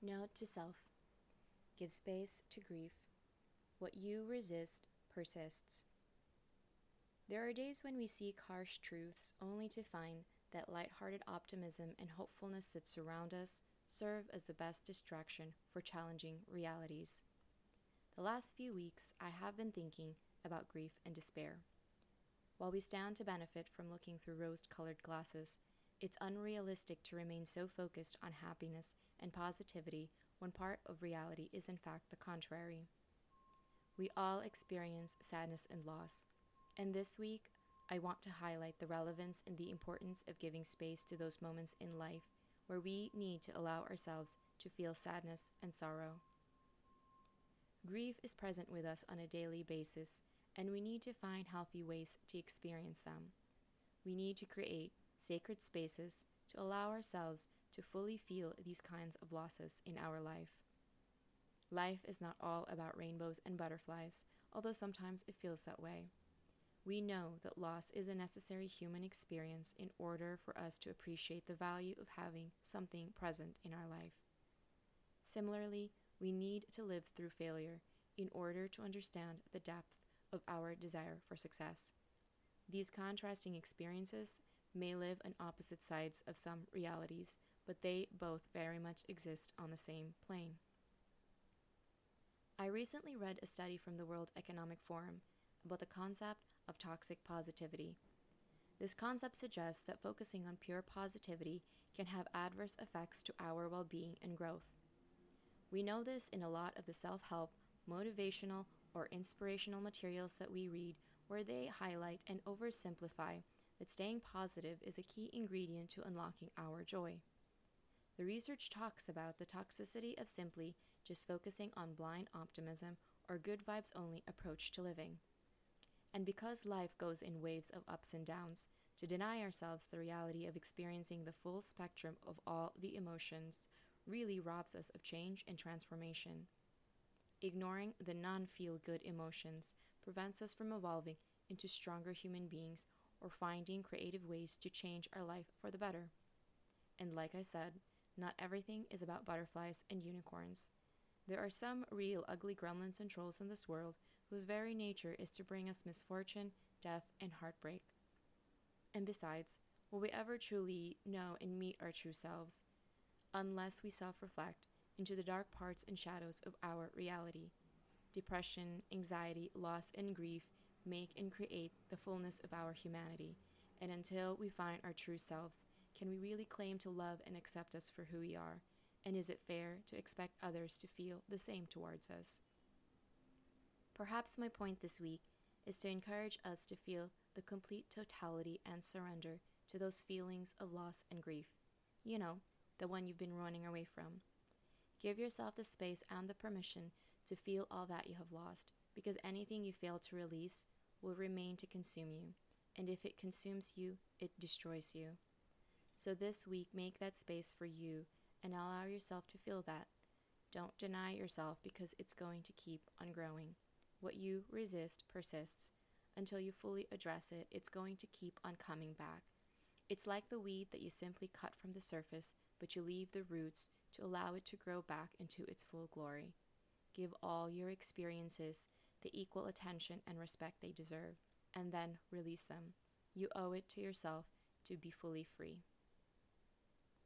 Note to self Give space to grief. What you resist persists. There are days when we seek harsh truths only to find that light-hearted optimism and hopefulness that surround us serve as the best distraction for challenging realities. The last few weeks, I have been thinking about grief and despair. While we stand to benefit from looking through rose colored glasses, it's unrealistic to remain so focused on happiness and positivity when part of reality is in fact the contrary. We all experience sadness and loss, and this week I want to highlight the relevance and the importance of giving space to those moments in life where we need to allow ourselves to feel sadness and sorrow. Grief is present with us on a daily basis, and we need to find healthy ways to experience them. We need to create sacred spaces to allow ourselves to fully feel these kinds of losses in our life. Life is not all about rainbows and butterflies, although sometimes it feels that way. We know that loss is a necessary human experience in order for us to appreciate the value of having something present in our life. Similarly, we need to live through failure in order to understand the depth of our desire for success. These contrasting experiences may live on opposite sides of some realities, but they both very much exist on the same plane. I recently read a study from the World Economic Forum about the concept of toxic positivity. This concept suggests that focusing on pure positivity can have adverse effects to our well being and growth. We know this in a lot of the self help, motivational, or inspirational materials that we read, where they highlight and oversimplify that staying positive is a key ingredient to unlocking our joy. The research talks about the toxicity of simply just focusing on blind optimism or good vibes only approach to living. And because life goes in waves of ups and downs, to deny ourselves the reality of experiencing the full spectrum of all the emotions really robs us of change and transformation. Ignoring the non feel good emotions prevents us from evolving into stronger human beings or finding creative ways to change our life for the better. And like I said, not everything is about butterflies and unicorns. There are some real ugly gremlins and trolls in this world whose very nature is to bring us misfortune, death, and heartbreak. And besides, will we ever truly know and meet our true selves? Unless we self reflect into the dark parts and shadows of our reality. Depression, anxiety, loss, and grief make and create the fullness of our humanity, and until we find our true selves, can we really claim to love and accept us for who we are? And is it fair to expect others to feel the same towards us? Perhaps my point this week is to encourage us to feel the complete totality and surrender to those feelings of loss and grief. You know, the one you've been running away from. Give yourself the space and the permission to feel all that you have lost, because anything you fail to release will remain to consume you, and if it consumes you, it destroys you. So this week, make that space for you and allow yourself to feel that. Don't deny yourself because it's going to keep on growing. What you resist persists. Until you fully address it, it's going to keep on coming back. It's like the weed that you simply cut from the surface, but you leave the roots to allow it to grow back into its full glory. Give all your experiences the equal attention and respect they deserve, and then release them. You owe it to yourself to be fully free.